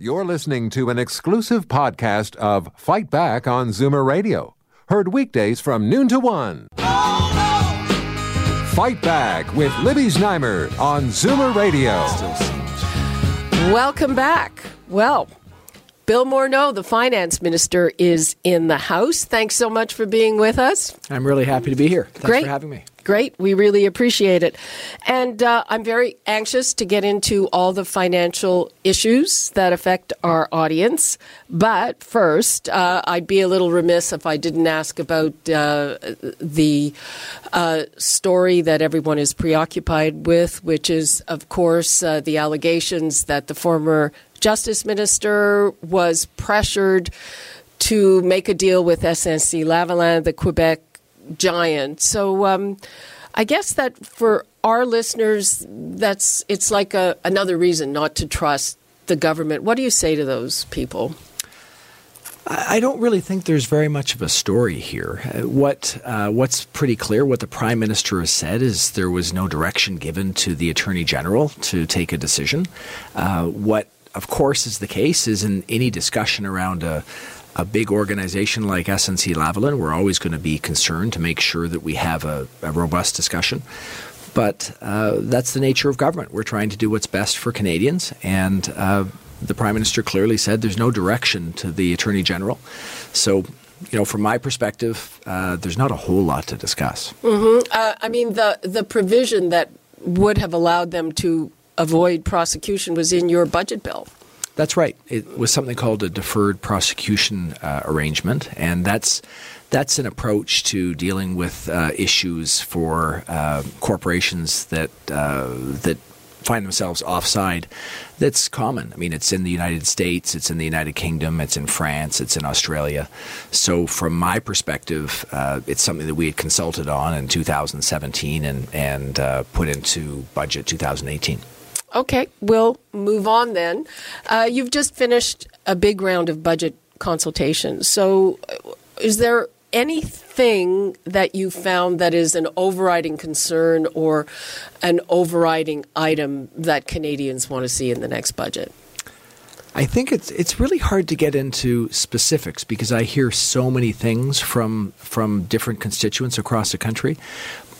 You're listening to an exclusive podcast of Fight Back on Zoomer Radio. Heard weekdays from noon to one. Fight Back with Libby Znaimer on Zoomer Radio. Welcome back. Well, Bill Morneau, the finance minister, is in the house. Thanks so much for being with us. I'm really happy to be here. Thanks Great. for having me. Great. We really appreciate it. And uh, I'm very anxious to get into all the financial issues that affect our audience. But first, uh, I'd be a little remiss if I didn't ask about uh, the uh, story that everyone is preoccupied with, which is, of course, uh, the allegations that the former justice minister was pressured to make a deal with SNC Lavalin, the Quebec giant. So um, I guess that for our listeners, that's it's like a, another reason not to trust the government. What do you say to those people? I don't really think there's very much of a story here. Uh, What uh, what's pretty clear, what the prime minister has said is there was no direction given to the attorney general to take a decision. Uh, what, of course, is the case is in any discussion around a a big organization like SNC Lavalin, we're always going to be concerned to make sure that we have a, a robust discussion. But uh, that's the nature of government. We're trying to do what's best for Canadians, and uh, the Prime Minister clearly said there's no direction to the Attorney General. So, you know, from my perspective, uh, there's not a whole lot to discuss. Uh, I mean, the the provision that would have allowed them to avoid prosecution was in your budget bill. That's right. It was something called a deferred prosecution uh, arrangement, and that's that's an approach to dealing with uh, issues for uh, corporations that uh, that find themselves offside. That's common. I mean, it's in the United States, it's in the United Kingdom, it's in France, it's in Australia. So, from my perspective, uh, it's something that we had consulted on in 2017 and and uh, put into budget 2018. Okay, we'll move on then. Uh, you've just finished a big round of budget consultations. So, uh, is there anything that you found that is an overriding concern or an overriding item that Canadians want to see in the next budget? I think it's it's really hard to get into specifics because I hear so many things from from different constituents across the country.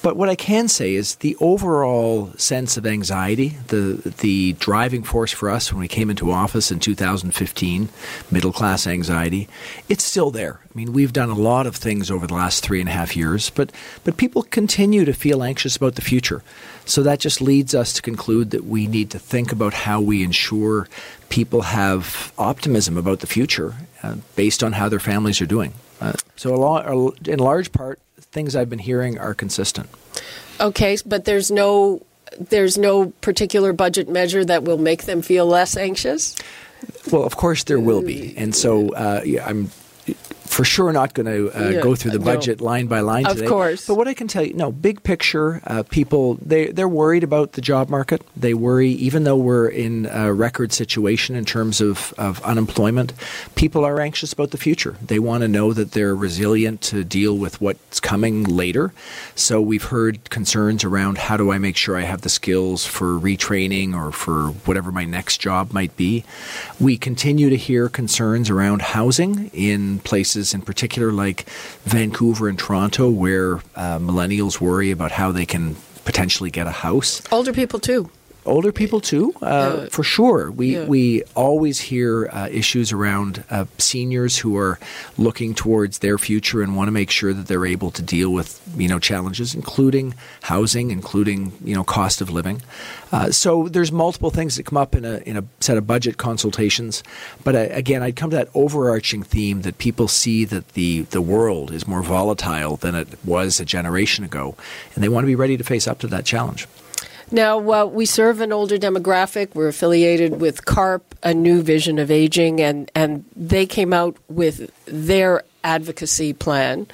But what I can say is the overall sense of anxiety, the the driving force for us when we came into office in 2015, middle class anxiety, it's still there. I mean, we've done a lot of things over the last three and a half years, but but people continue to feel anxious about the future. So that just leads us to conclude that we need to think about how we ensure people have optimism about the future uh, based on how their families are doing. Uh, so, a lo- in large part, things I've been hearing are consistent. Okay, but there's no there's no particular budget measure that will make them feel less anxious. Well, of course there will be, and so uh, yeah, I'm for sure not going to uh, Yeah, go through the no. budget line by line today. Of course. But what I can tell you, no, big picture, uh, people they they're worried about the job market. They worry, even though we're in a record situation in terms of, of unemployment, people are anxious about the future. They want to know that they're resilient to deal with what's coming later. So we've heard concerns around how do I make sure I have the skills for retraining or for whatever my next job might be. We continue to hear concerns around housing in places in particular like Vancouver and Toronto where uh, millennials worry about how they can potentially get a house. Older people too. Older people too, uh, for sure. We yeah. we always hear uh, issues around uh, seniors who are looking towards their future and want to make sure that they're able to deal with you know challenges, including housing, including you know cost of living. Uh, so there's multiple things that come up in a in a set of budget consultations. But uh, again, I'd come to that overarching theme that people see that the the world is more volatile than it was a generation ago, and they want to be ready to face up to that challenge. Now, uh, we serve an older demographic. We're affiliated with CARP, a new vision of aging, and, and they came out with their advocacy plan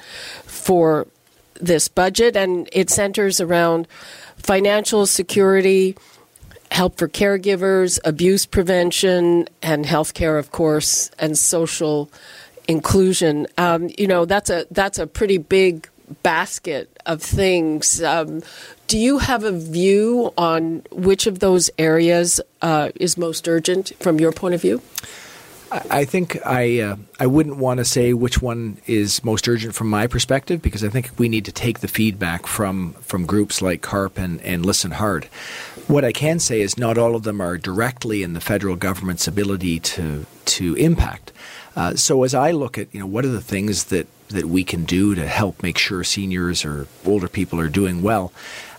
for this budget, and it centers around financial security, help for caregivers, abuse prevention, and healthcare, of course, and social inclusion. Um, you know, that's a that's a pretty big basket of things. Um, do you have a view on which of those areas uh, is most urgent from your point of view? I think I uh, I wouldn't want to say which one is most urgent from my perspective because I think we need to take the feedback from from groups like CARP and, and Listen Hard. What I can say is not all of them are directly in the federal government's ability to to impact. Uh, so as I look at you know what are the things that that we can do to help make sure seniors or older people are doing well,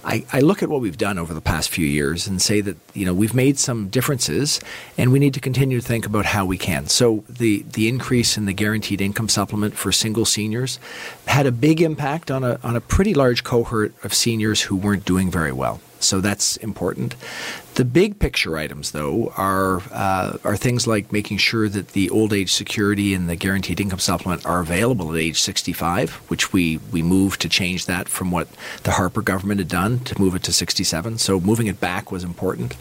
I, I, look at what we've done over the past few years and say that you know we've made some differences, and we need to continue to think about how we can. So the the increase in the guaranteed income supplement for single seniors had a big impact on a on a pretty large cohort of seniors who weren't doing very well. So that's important. The big picture items, though, are uh, are things like making sure that the old age security and the guaranteed income supplement are available at age 65, which we we moved to change that from what the Harper government had done to move it to 67. So moving it back was important.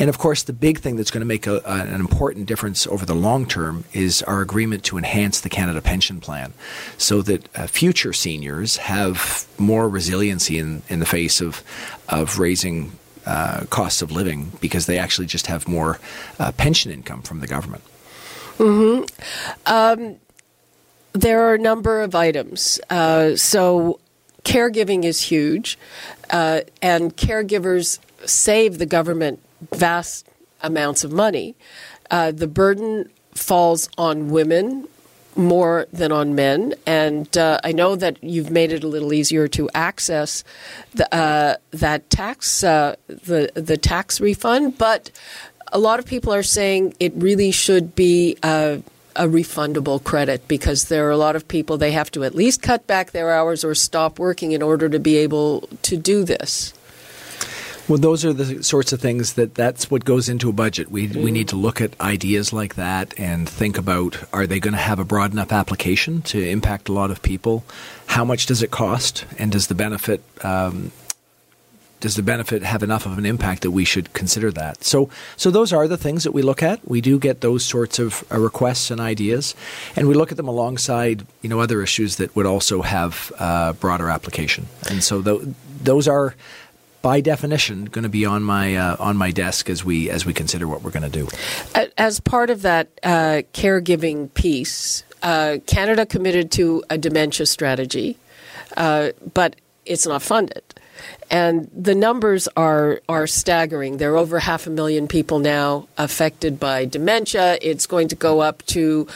And of course, the big thing that's going to make a, an important difference over the long term is our agreement to enhance the Canada Pension Plan, so that uh, future seniors have more resiliency in in the face of of raising uh, costs of living because they actually just have more uh, pension income from the government. Mm-hmm. Um, there are a number of items. Uh, so, caregiving is huge, uh, and caregivers save the government vast amounts of money. Uh, the burden falls on women more than on men. And uh, I know that you've made it a little easier to access the, uh, that tax, uh, the the tax refund, but a lot of people are saying it really should be a, a refundable credit because there are a lot of people they have to at least cut back their hours or stop working in order to be able to do this. Well, those are the sorts of things that that's what goes into a budget. We mm. we need to look at ideas like that and think about are they going to have a broad enough application to impact a lot of people? How much does it cost, and does the benefit um, does the benefit have enough of an impact that we should consider that? So, so those are the things that we look at. We do get those sorts of uh, requests and ideas, and we look at them alongside you know other issues that would also have uh, broader application. And so th- those are by definition going to be on my uh, on my desk as we as we consider what we're going to do. As part of that uh, caregiving piece, uh, Canada committed to a dementia strategy, uh, but it's not funded. And the numbers are are staggering. There are over half a million people now affected by dementia. It's going to go up to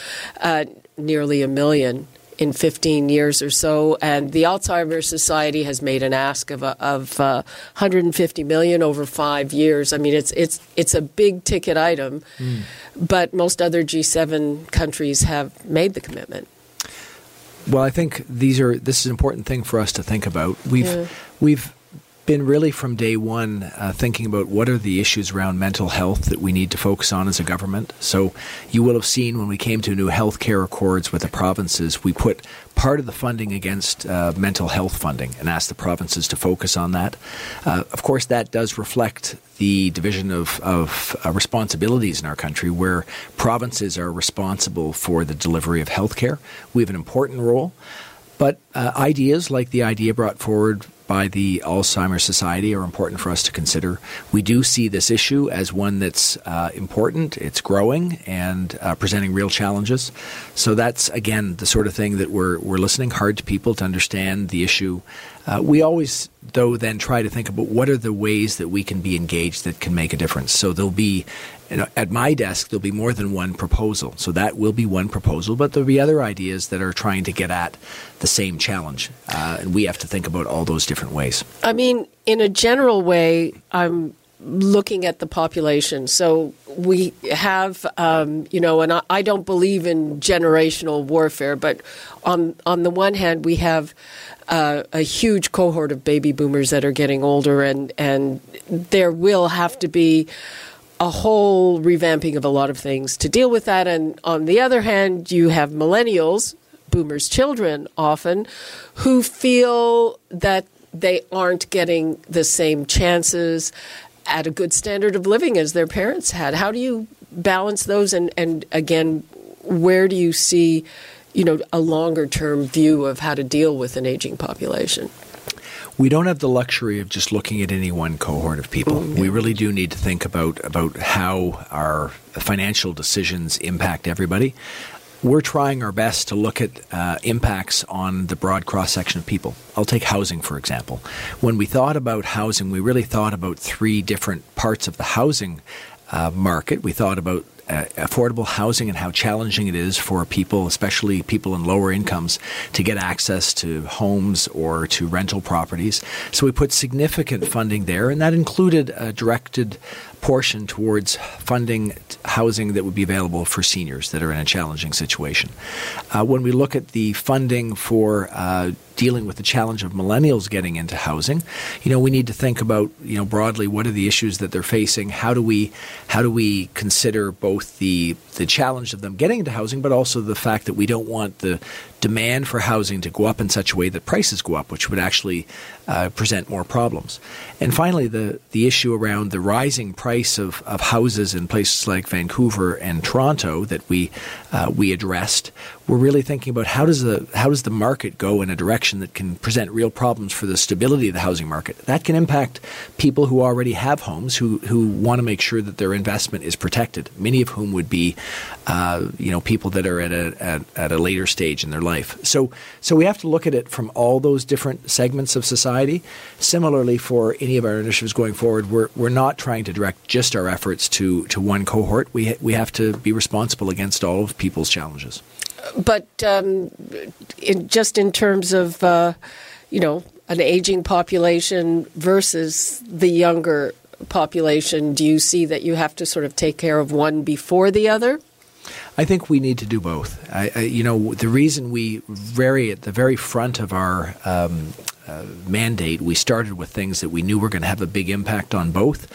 uh, nearly a million in 15 years or so. And the Alzheimer's Society has made an ask of, of uh, 150 million over five years. I mean, it's it's it's a big ticket item, mm. but most other G7 countries have made the commitment. Well, I think these are this is an important thing for us to think about. We've yeah. we've been really from day one uh, thinking about what are the issues around mental health that we need to focus on as a government. So you will have seen when we came to new health care accords with the provinces, we put part of the funding against uh, mental health funding and asked the provinces to focus on that. Uh, of course, that does reflect the division of, of uh, responsibilities in our country where provinces are responsible for the delivery of health care. We have an important role. But uh, ideas like the idea brought forward by the Alzheimer's Society are important for us to consider. We do see this issue as one that's uh, important, it's growing, and uh, presenting real challenges. So that's, again, the sort of thing that we're, we're listening hard to people to understand the issue. Uh, we always, though, then try to think about what are the ways that we can be engaged that can make a difference. So there'll be at my desk, there'll be more than one proposal. So that will be one proposal, but there'll be other ideas that are trying to get at the same challenge. Uh, and we have to think about all those different ways. I mean, in a general way, I'm looking at the population. So we have, um, you know, and I, I, don't believe in generational warfare, but on on the one hand, we have uh, a huge cohort of baby boomers that are getting older, and and there will have to be a whole revamping of a lot of things to deal with that. And on the other hand, you have millennials, boomers' children often, who feel that they aren't getting the same chances at a good standard of living as their parents had. How do you balance those? And, and again, where do you see you know, a longer term view of how to deal with an aging population? We don't have the luxury of just looking at any one cohort of people. Mm-hmm. We really do need to think about about how our financial decisions impact everybody. We're trying our best to look at uh, impacts on the broad cross section of people. I'll take housing, for example. When we thought about housing, we really thought about three different parts of the housing uh, market. We thought about uh, affordable housing and how challenging it is for people, especially people in lower incomes, to get access to homes or to rental properties. So we put significant funding there, and that included a directed portion towards funding housing that would be available for seniors that are in a challenging situation. Uh, when we look at the funding for uh, dealing with the challenge of millennials getting into housing, you know, we need to think about, you know, broadly what are the issues that they're facing? How do we how do we consider both the the challenge of them getting into housing, but also the fact that we don't want the demand for housing to go up in such a way that prices go up, which would actually uh, present more problems. And finally, the, the issue around the rising price of, of houses in places like Vancouver and Toronto that we uh, we addressed. We're really thinking about how does the how does the market go in a direction that can present real problems for the stability of the housing market. That can impact people who already have homes who who want to make sure that their investment is protected. Many of whom would be, uh, you know, people that are at a at, at a later stage in their life. So so we have to look at it from all those different segments of society. Similarly, for any of our initiatives going forward, we're we're not trying to direct just our efforts to to one cohort. We we have to be responsible against all of people's challenges. But um, in, just in terms of, uh, you know, an aging population versus the younger population, do you see that you have to sort of take care of one before the other? I think we need to do both. I, I, you know, the reason we very at the very front of our um, uh, mandate, we started with things that we knew were going to have a big impact on both.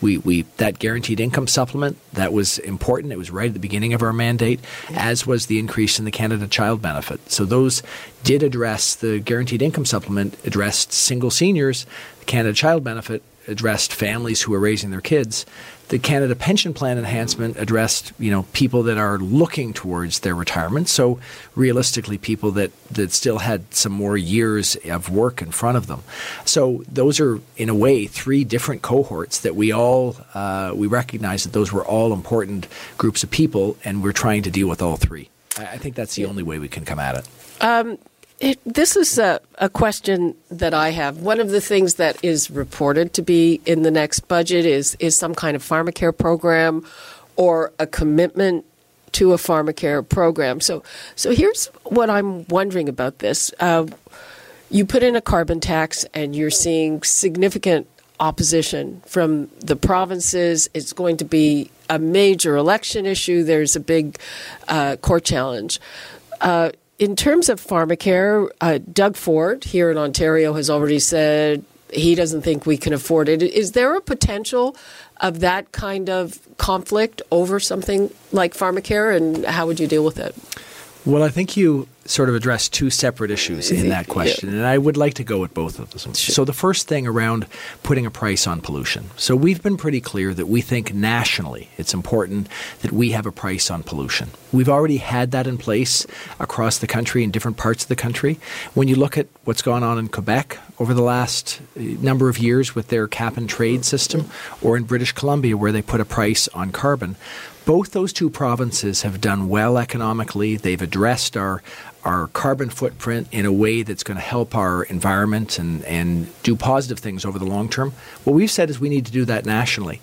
We, we that guaranteed income supplement that was important. It was right at the beginning of our mandate, as was the increase in the Canada Child Benefit. So those did address the guaranteed income supplement addressed single seniors. The Canada Child Benefit addressed families who are raising their kids. The Canada Pension Plan enhancement addressed, you know, people that are looking towards their retirement. So realistically, people that, that still had some more years of work in front of them. So those are, in a way, three different cohorts that we all uh, we recognize that those were all important groups of people, and we're trying to deal with all three. I, think that's the only way we can come at it. Um, it, this is a, a, question that I have. One of the things that is reported to be in the next budget is is some kind of pharmacare program or a commitment to a pharmacare program. So, so here's what I'm wondering about this. Uh, you put in a carbon tax, and you're seeing significant opposition from the provinces. It's going to be a major election issue. There's a big uh, court challenge. Uh, in terms of pharmacare, uh, Doug Ford here in Ontario has already said he doesn't think we can afford it. Is there a potential of that kind of conflict over something like pharmacare, and how would you deal with it? Well, I think you sort of address two separate issues in that question, yeah. and I would like to go with both of them. Sure. So, the first thing around putting a price on pollution. So, we've been pretty clear that we think nationally it's important that we have a price on pollution. We've already had that in place across the country in different parts of the country. When you look at what's gone on in Quebec over the last uh, number of years with their cap and trade system, or in British Columbia where they put a price on carbon, both those two provinces have done well economically. They've addressed our our carbon footprint in a way that's going to help our environment and, and do positive things over the long term. What we've said is we need to do that nationally.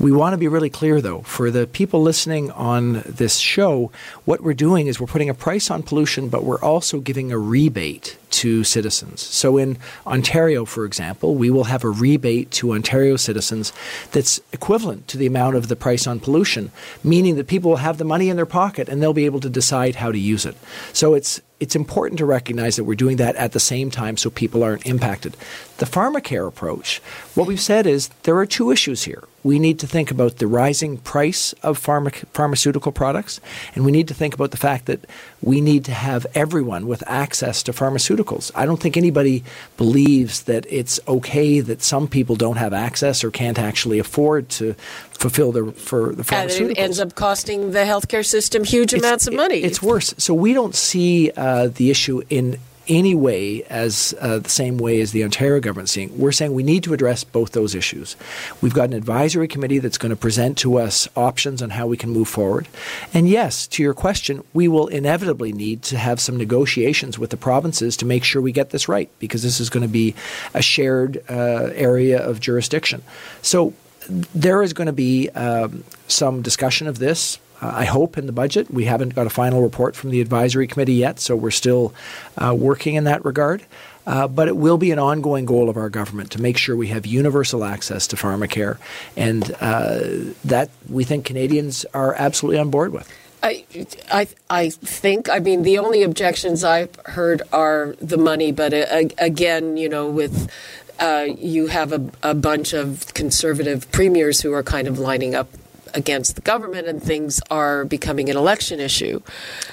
We want to be really clear, though, for the people listening on this show, what we're doing is we're putting a price on pollution, but we're also giving a rebate to citizens. So in Ontario, for example, we will have a rebate to Ontario citizens that's equivalent to the amount of the price on pollution, meaning that people will have the money in their pocket and they'll be able to decide how to use it. So it's it's important to recognize that we're doing that at the same time so people aren't impacted. The pharmacare approach, what we've said is there are two issues here. We need to think about the rising price of pharma- pharmaceutical products, and we need to think about the fact that we need to have everyone with access to pharmaceuticals. I don't think anybody believes that it's okay that some people don't have access or can't actually afford to fulfill their for the pharmaceuticals. And it ends up costing the healthcare system huge It's- amounts of money. it- it's worse. So we don't see uh, the issue in any way as uh, the same way as the Ontario government is seeing. We're saying we need to address both those issues. We've got an advisory committee that's going to present to us options on how we can move forward. And yes, to your question, we will inevitably need to have some negotiations with the provinces to make sure we get this right because this is going to be a shared uh, area of jurisdiction. So there is going to be um, some discussion of this. I hope in the budget. We haven't got a final report from the advisory committee yet, so we're still uh, working in that regard. Uh, but it will be an ongoing goal of our government to make sure we have universal access to pharmacare, and uh, that we think Canadians are absolutely on board with. I, I, I think. I mean, the only objections I've heard are the money, but uh, again, you know, with uh, you have a, a bunch of conservative premiers who are kind of lining up against the government, and things are becoming an election issue.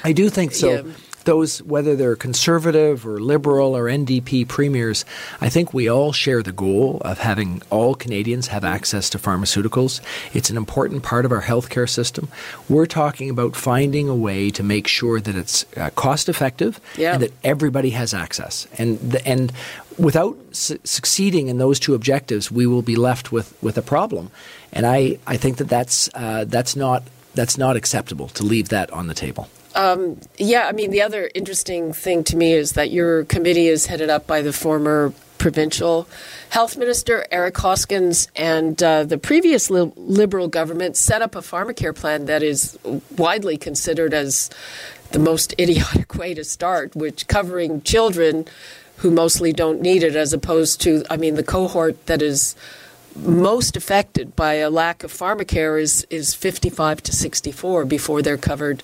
I do think so. Yeah. Those, whether they're conservative or liberal or NDP premiers, I think we all share the goal of having all Canadians have access to pharmaceuticals. It's an important part of our healthcare system. We're talking about finding a way to make sure that it's uh, cost effective Yeah. and that everybody has access. And the, and without su- succeeding in those two objectives, we will be left with, with a problem. And I, I think that that's uh, that's not that's not acceptable to leave that on the table. Yeah, I mean, the other interesting thing to me is that your committee is headed up by the former provincial health minister, Eric Hoskins, and uh, the previous li- Liberal government set up a pharmacare plan that is widely considered as the most idiotic way to start, which covering children who mostly don't need it, as opposed to, I mean, the cohort that is most affected by a lack of pharmacare is, is 55 to 64 before they're covered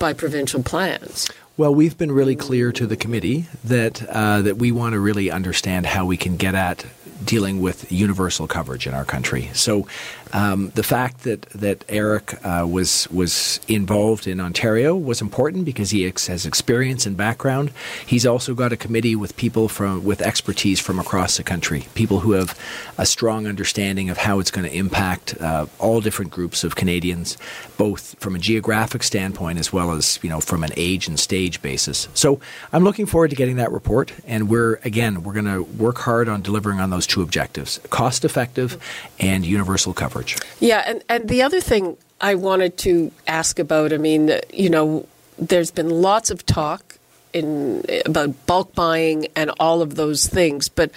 by provincial plans. Well, we've been really clear to the committee that uh, that we want to really understand how we can get at dealing with universal coverage in our country. So, um, the fact that that Eric uh, was was involved in Ontario was important because he ex- has experience and background. He's also got a committee with people from with expertise from across the country, people who have a strong understanding of how it's going to impact uh, all different groups of Canadians, both from a geographic standpoint as well as you know from an age and stage basis. So I'm looking forward to getting that report, and we're again we're going to work hard on delivering on those two objectives: cost effective and universal coverage. Yeah, and, and the other thing I wanted to ask about, I mean, you know, there's been lots of talk in about bulk buying and all of those things, but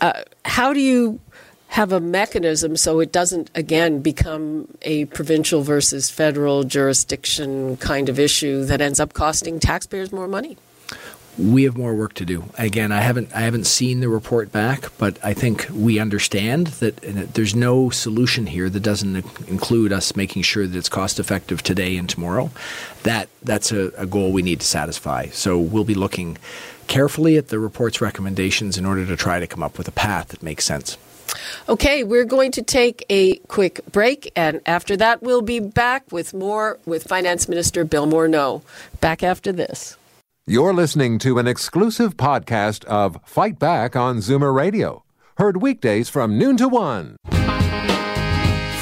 uh, how do you have a mechanism so it doesn't again become a provincial versus federal jurisdiction kind of issue that ends up costing taxpayers more money? We have more work to do. Again, I haven't I haven't seen the report back, but I think we understand that there's no solution here that doesn't include us making sure that it's cost effective today and tomorrow. That that's a, a goal we need to satisfy. So we'll be looking carefully at the report's recommendations in order to try to come up with a path that makes sense. Okay, we're going to take a quick break, and after that, we'll be back with more with Finance Minister Bill Morneau. Back after this. You're listening to an exclusive podcast of Fight Back on Zoomer Radio, heard weekdays from noon to one.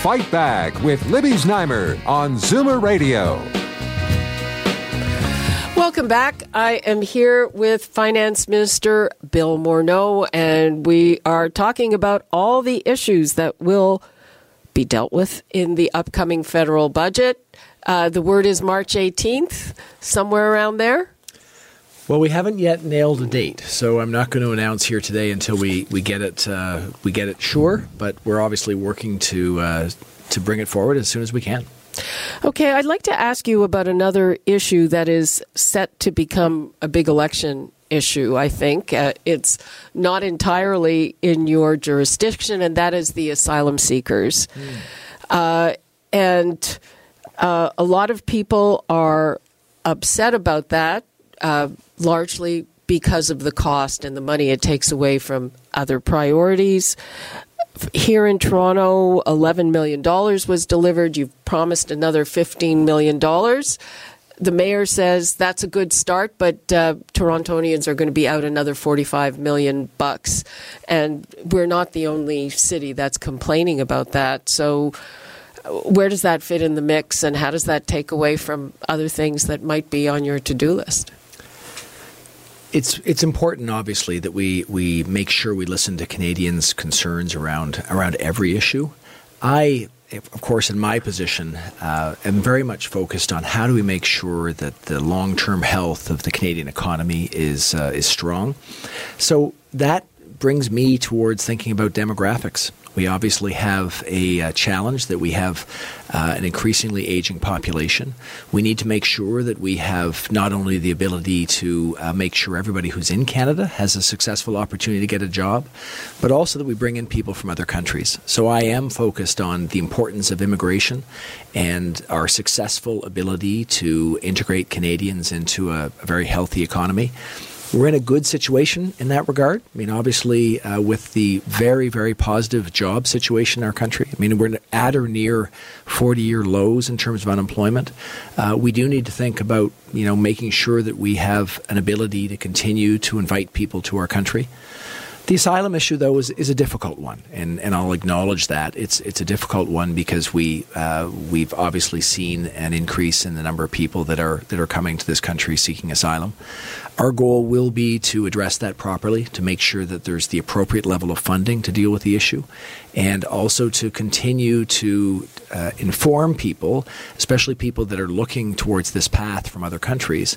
Fight Back with Libby Znaimer on Zoomer Radio. Welcome back. I am here with Finance Minister Bill Morneau, and we are talking about all the issues that will be dealt with in the upcoming federal budget. Uh, the word is March 18th, somewhere around there. Well, we haven't yet nailed a date, so I'm not going to announce here today until we, we get it uh, we get it sure. But we're obviously working to uh, to bring it forward as soon as we can. Okay, I'd like to ask you about another issue that is set to become a big election issue, I think. Uh, it's not entirely in your jurisdiction, and that is the asylum seekers. Mm. Uh, and uh, a lot of people are upset about that. Uh, largely because of the cost and the money it takes away from other priorities. Here in Toronto, $11 million was delivered. You've promised another $15 million. The mayor says that's a good start, but uh, Torontonians are going to be out another 45 million bucks, and we're not the only city that's complaining about that. So, where does that fit in the mix, and how does that take away from other things that might be on your to-do list? It's it's important, obviously, that we, we make sure we listen to Canadians' concerns around around every issue. I, of course, in my position, uh, am very much focused on how do we make sure that the long term health of the Canadian economy is uh, is strong. So that brings me towards thinking about demographics. We obviously have a uh, challenge that we have uh, an increasingly aging population. We need to make sure that we have not only the ability to uh, make sure everybody who's in Canada has a successful opportunity to get a job, but also that we bring in people from other countries. So I am focused on the importance of immigration and our successful ability to integrate Canadians into a, a very healthy economy. We're in a good situation in that regard. I mean, obviously, uh, with the very, very positive job situation in our country, I mean, we're at or near 40 year lows in terms of unemployment. Uh, we do need to think about, you know, making sure that we have an ability to continue to invite people to our country. The asylum issue, though, is, is a difficult one, and, and I'll acknowledge that it's it's a difficult one because we uh, we've obviously seen an increase in the number of people that are that are coming to this country seeking asylum. Our goal will be to address that properly, to make sure that there's the appropriate level of funding to deal with the issue, and also to continue to uh, inform people, especially people that are looking towards this path from other countries,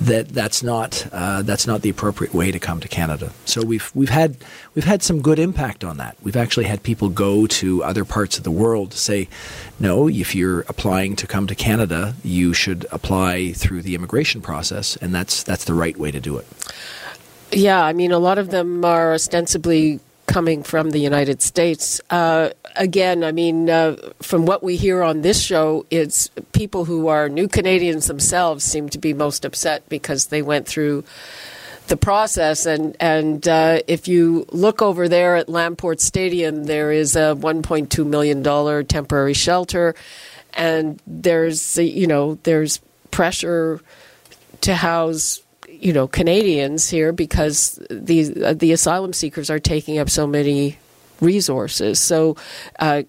that that's not uh, that's not the appropriate way to come to Canada. So we've we've had we've had some good impact on that. We've actually had people go to other parts of the world to say, no, if you're applying to come to Canada, you should apply through the immigration process, and that's that's the right way to do it. Yeah, I mean, a lot of them are ostensibly coming from the United States. Uh, again, I mean, uh, from what we hear on this show, it's people who are new Canadians themselves seem to be most upset because they went through the process. And and uh, if you look over there at Lamport Stadium, there is a 1.2 million dollar temporary shelter, and there's you know there's pressure to house you know Canadians here because the the asylum seekers are taking up so many resources. So, uh,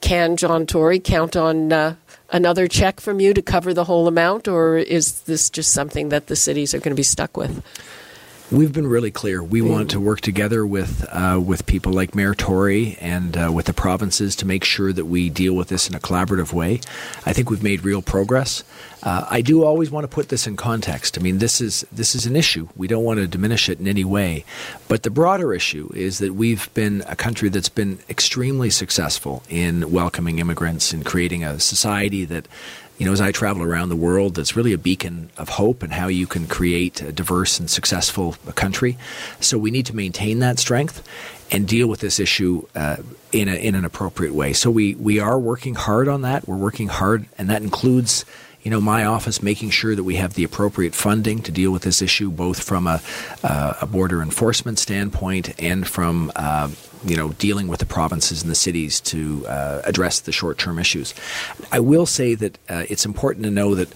can John Tory count on uh, another check from you to cover the whole amount, or is this just something that the cities are going to be stuck with? We've been really clear. We want to work together with uh, with people like Mayor Tory and uh, with the provinces to make sure that we deal with this in a collaborative way. I think we've made real progress. Uh, I do always want to put this in context. I mean, this is this is an issue. We don't want to diminish it in any way, but the broader issue is that we've been a country that's been extremely successful in welcoming immigrants and creating a society that you know, as I travel around the world, that's really a beacon of hope and how you can create a diverse and successful country. So we need to maintain that strength and deal with this issue uh, in, a, in an appropriate way. So we, we are working hard on that. We're working hard, and that includes you know, my office making sure that we have the appropriate funding to deal with this issue, both from a, uh, a border enforcement standpoint and from uh, you know dealing with the provinces and the cities to uh, address the short-term issues. I will say that uh, it's important to know that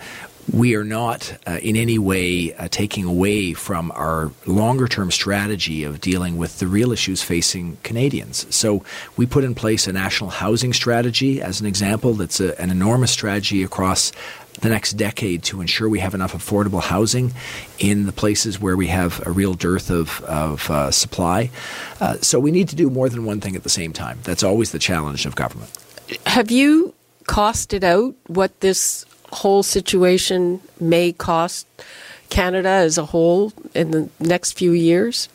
we are not uh, in any way uh, taking away from our longer term strategy of dealing with the real issues facing Canadians. So, we put in place a national housing strategy as an example that's a, an enormous strategy across the next decade to ensure we have enough affordable housing in the places where we have a real dearth of, of uh, supply. Uh, so we need to do more than one thing at the same time. That's always the challenge of government. Have you costed out what this whole situation may cost Canada as a whole in the next few years?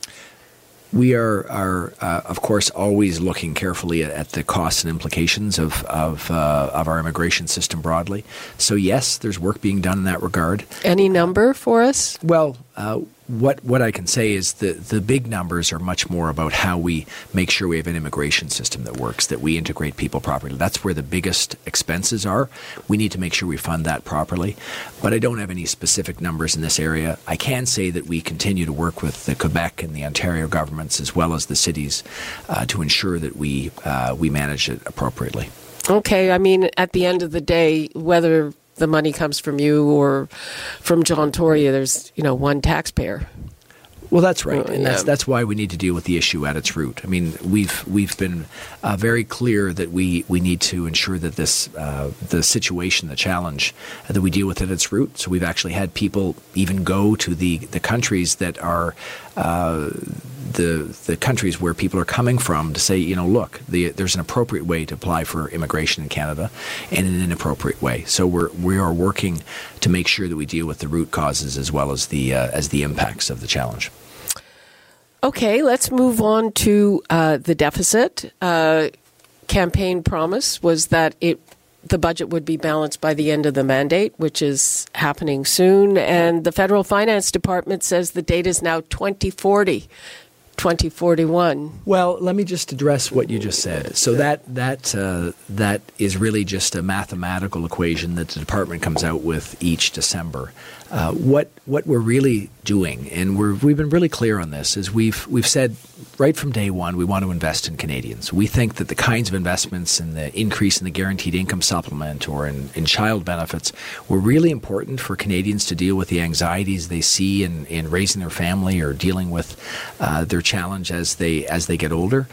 We are, are uh, of course, always looking carefully at, at the costs and implications of of, uh, of our immigration system broadly. So yes, there's work being done in that regard. Any number for us? Well, uh, what what I can say is the the big numbers are much more about how we make sure we have an immigration system that works, that we integrate people properly. That's where the biggest expenses are. We need to make sure we fund that properly. But I don't have any specific numbers in this area. I can say that we continue to work with the Quebec and the Ontario governments as well as the cities uh, to ensure that we uh, we manage it appropriately. Okay, I mean, at the end of the day, whether the money comes from you or from John Tory, there's you know one taxpayer. Well, that's right, and that's that's why we need to deal with the issue at its root. I mean, we've we've been uh, very clear that we, we need to ensure that this uh, the situation, the challenge, uh, that we deal with it at its root. So we've actually had people even go to the the countries that are. Uh, the the countries where people are coming from to say, you know, look, the, there's an appropriate way to apply for immigration in Canada, and an inappropriate way. So we're we are working to make sure that we deal with the root causes as well as the uh, as the impacts of the challenge. Okay, let's move on to uh, the deficit. Uh, campaign promise was that it the budget would be balanced by the end of the mandate, which is happening soon. And the federal finance department says the date is now 2040, 2041. Well, let me just address what you just said. So that that uh, that is really just a mathematical equation that the department comes out with each December. Uh, what what we're really doing, and we're, we've been really clear on this, is we've we've said right from day one we want to invest in Canadians. We think that the kinds of investments and the increase in the guaranteed income supplement or in, in child benefits were really important for Canadians to deal with the anxieties they see in, in raising their family or dealing with uh, their challenge as they as they get older.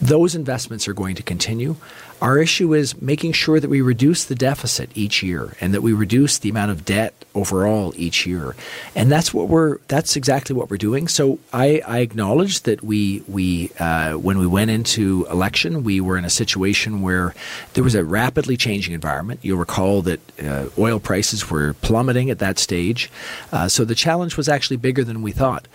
Those investments are going to continue. Our issue is making sure that we reduce the deficit each year and that we reduce the amount of debt overall each year. And that's what we're that's exactly what we're doing. So I, I acknowledge that we we uh, when we went into election, we were in a situation where there was a rapidly changing environment. You'll recall that uh, oil prices were plummeting at that stage. Uh, so the challenge was actually bigger than we thought.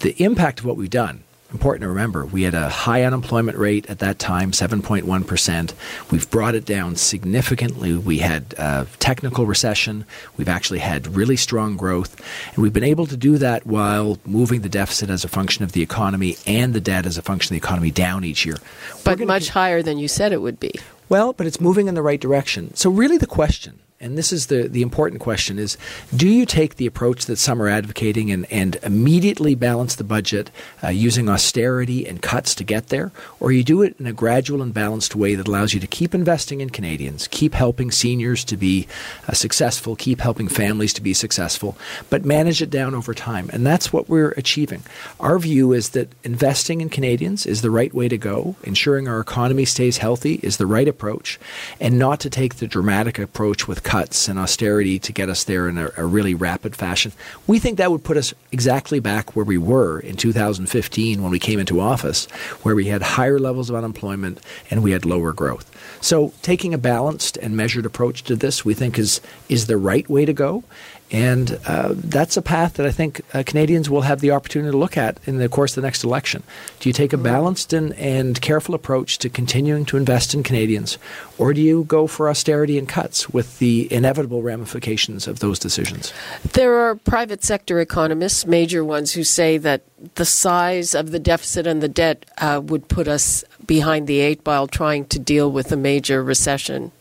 The impact of what we've done important to remember we had a high unemployment rate at that time 7.1% we've brought it down significantly. We had uh, technical recession. We've actually had really strong growth. And we've been able to do that while moving the deficit as a function of the economy and the debt as a function of the economy down each year. But much higher than you said it would be. well, but it's moving in the right direction. So, really, the question, and this is the, the important question, is do you take the approach that some are advocating and, and immediately balance the budget uh, using austerity and cuts to get there? Or you do it in a gradual and balanced way that allows you to keep investing in Canadians, keep helping seniors to be uh, successful, keep helping families to be successful, but manage it down over time? And that's what we're achieving. Our view is that investing in Canadians is the right way to go, ensuring our economy stays healthy is the right approach, and not to take the dramatic approach with cuts and austerity to get us there in a, a really rapid fashion. We think that would put us exactly back where we were in 2015 when we came into office, where we had higher levels of unemployment and we had lower growth. So, taking a balanced and measured approach to this, we think is is the right way to go. And uh, that's a path that I think uh, Canadians will have the opportunity to look at in the course of the next election. Do you take a balanced and, and careful approach to continuing to invest in Canadians, or do you go for austerity and cuts with the inevitable ramifications of those decisions? There are private sector economists, major ones, who say that the size of the deficit and the debt uh, would put us behind the eight ball trying to deal with a major recession.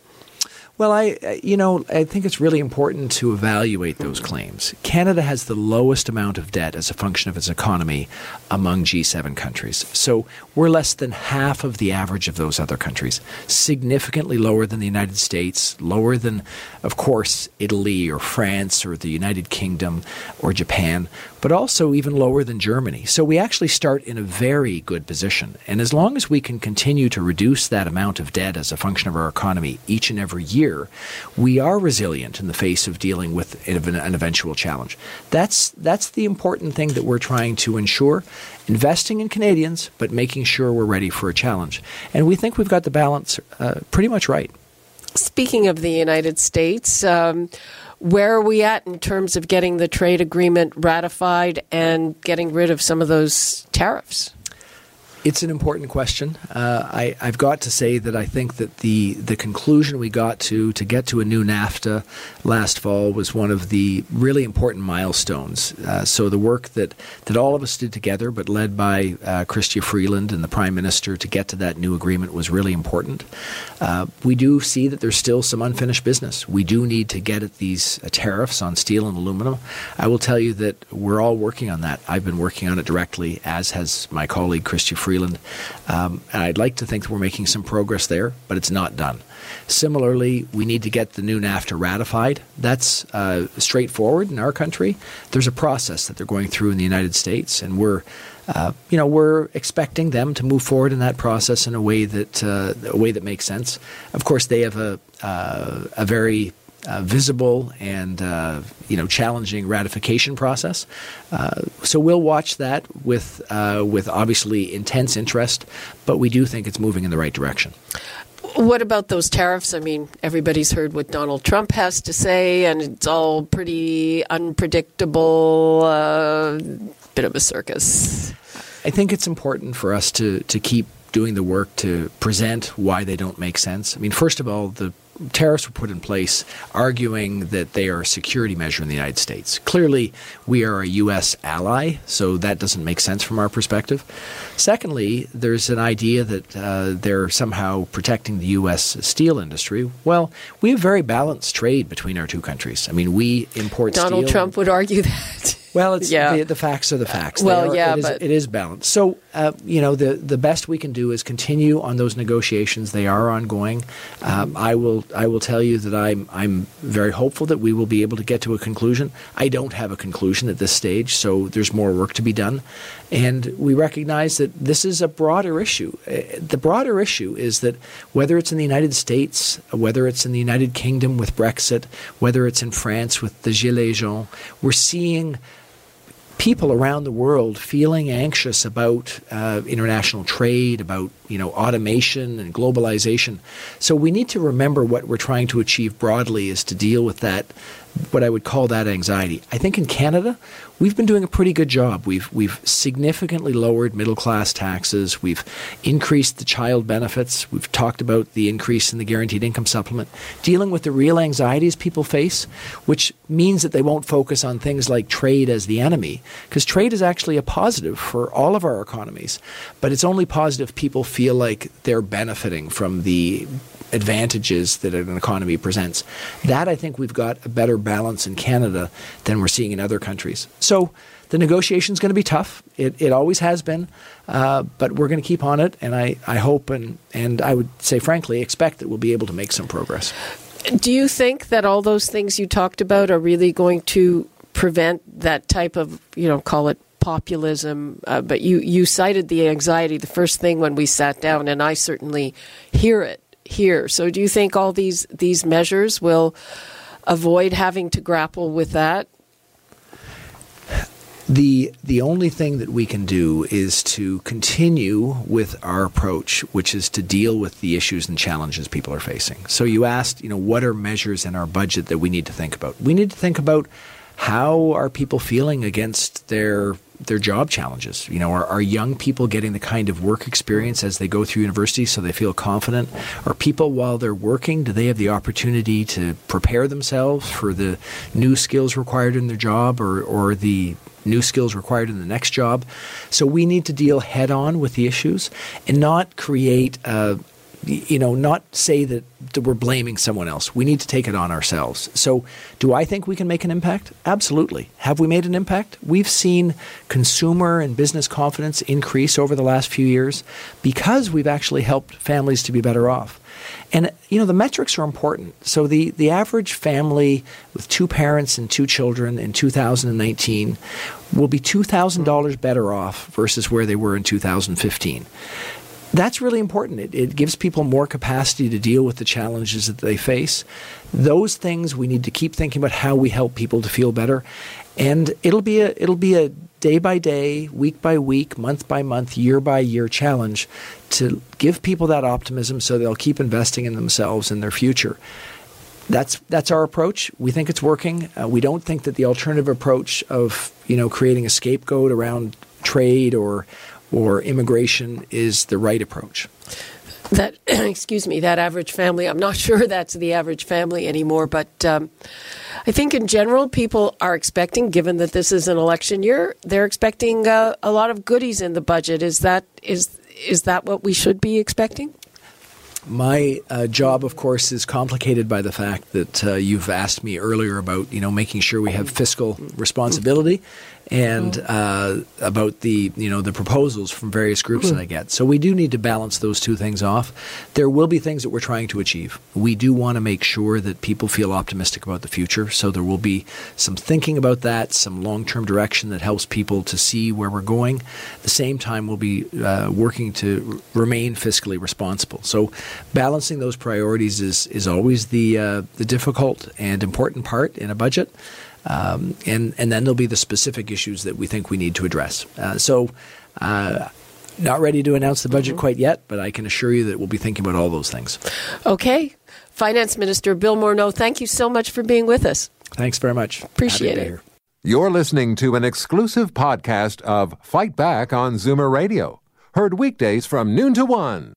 Well, I, uh, you know, I think it's really important to evaluate those claims. Canada has the lowest amount of debt as a function of its economy among G7 countries. So we're less than half of the average of those other countries, significantly lower than the United States, lower than, of course, Italy or France or the United Kingdom or Japan, but also even lower than Germany. So we actually start in a very good position. And as long as we can continue to reduce that amount of debt as a function of our economy each and every year, we are resilient in the face of dealing with an eventual challenge. That's that's the important thing that we're trying to ensure. Investing in Canadians, but making sure we're ready for a challenge. And we think we've got the balance uh, pretty much right. Speaking of the United States, um, where are we at in terms of getting the trade agreement ratified and getting rid of some of those tariffs? It's an important question. Uh, I, have got to say that I think that the the conclusion we got to to get to a new NAFTA last fall was one of the really important milestones. Uh, so the work that, that all of us did together, but led by uh, Chrystia Freeland and the Prime Minister to get to that new agreement was really important. Uh, we do see that there's still some unfinished business. We do need to get at these uh, tariffs on steel and aluminum. I will tell you that we're all working on that. I've been working on it directly, as has my colleague Chrystia Freeland. Um, and I'd like to think that we're making some progress there, but it's not done. Similarly, we need to get the new NAFTA ratified. That's uh, straightforward in our country. There's a process that they're going through in the United States, and we're uh, you know, we're expecting them to move forward in that process in a way that uh, a way that makes sense. Of course, they have a uh, a very uh, visible and uh, you know challenging ratification process. Uh, so we'll watch that with uh, with obviously intense interest, but we do think it's moving in the right direction. What about those tariffs? I mean, everybody's heard what Donald Trump has to say, and it's all pretty unpredictable. Uh, bit of a circus. I think it's important for us to to keep doing the work to present why they don't make sense. I mean, first of all, the tariffs were put in place arguing that they are a security measure in the United States. Clearly, we are a U.S. ally, so that doesn't make sense from our perspective. Secondly, there's an idea that uh, they're somehow protecting the U.S. steel industry. Well, we have very balanced trade between our two countries. I mean, we import Donald steel. Trump would argue that. Well, it's yeah. the, the, facts are the facts. Well, are, yeah, it is, but it is balanced. So, uh, you know, the the best we can do is continue on those negotiations. They are ongoing. Um, I will I will tell you that I'm I'm very hopeful that we will be able to get to a conclusion. I don't have a conclusion at this stage, so there's more work to be done, and we recognize that this is a broader issue. Uh, the broader issue is that whether it's in the United States, whether it's in the United Kingdom with Brexit, whether it's in France with the Gilets jaunes, we're seeing people around the world feeling anxious about uh, international trade, about you know automation and globalization. So we need to remember what we're trying to achieve broadly is to deal with that what I would call that anxiety. I think in Canada, we've been doing a pretty good job. We've we've significantly lowered middle class taxes. We've increased the child benefits. We've talked about the increase in the guaranteed income supplement, dealing with the real anxieties people face, which means that they won't focus on things like trade as the enemy, because trade is actually a positive for all of our economies. But it's only positive people feel like they're benefiting from the advantages that an economy presents. That I think we've got a better balance in Canada than we're seeing in other countries. So the negotiation is going to be tough. It, it always has been, uh, but we're going to keep on it, and I, I hope and, and I would say, frankly, expect that we'll be able to make some progress. Do you think that all those things you talked about are really going to prevent that type of, you know, call it populism? Uh, but you, you cited the anxiety the first thing when we sat down, and I certainly hear it here. So do you think all these these measures will avoid having to grapple with that? The the only thing that we can do is to continue with our approach, which is to deal with the issues and challenges people are facing. So you asked, you know, what are measures in our budget that we need to think about? We need to think about how are people feeling against their their job challenges. You know, are, are young people getting the kind of work experience as they go through university so they feel confident? Are people, while they're working, do they have the opportunity to prepare themselves for the new skills required in their job or, or the new skills required in the next job? So we need to deal head on with the issues and not create a, you know, not say that, that, we're blaming someone else. We need to take it on ourselves. So, do I think we can make an impact? Absolutely. Have we made an impact? We've seen consumer and business confidence increase over the last few years because we've actually helped families to be better off. And you know the metrics are important. So the the average family with two parents and two children in 2019 will be $2,000 better off versus where they were in 2015 that's really important. It, it, gives people more capacity to deal with the challenges that they face. Those things we need to keep thinking about how we help people to feel better, and it'll be a it'll be a day by day, week by week, month by month, year by year challenge to give people that optimism so they'll keep investing in themselves and their future. That's that's our approach. We think it's working. Uh, we don't think that the alternative approach of you know creating a scapegoat around trade or or immigration is the right approach. That excuse me, that average family. I'm not sure that's the average family anymore, but um, I think in general, people are expecting, given that this is an election year, they're expecting uh, a lot of goodies in the budget. Is that is is that what we should be expecting? My uh, job, of course, is complicated by the fact that uh, you've asked me earlier about you know making sure we have fiscal responsibility, and uh, about the you know the proposals from various groups that I get. So we do need to balance those two things off. There will be things that we're trying to achieve. We do want to make sure that people feel optimistic about the future. So there will be some thinking about that, some long term direction that helps people to see where we're going. At the same time, we'll be uh, working to r- remain fiscally responsible. So balancing those priorities is is always the uh, the difficult and important part in a budget. Um, and and then there'll be the specific issues that we think we need to address. Uh, so, uh, not ready to announce the budget quite yet, but I can assure you that we'll be thinking about all those things. Okay, Finance Minister Bill Morneau, thank you so much for being with us. Thanks very much. Appreciate Happy it. You're listening to an exclusive podcast of Fight Back on Zoomer Radio, heard weekdays from noon to one.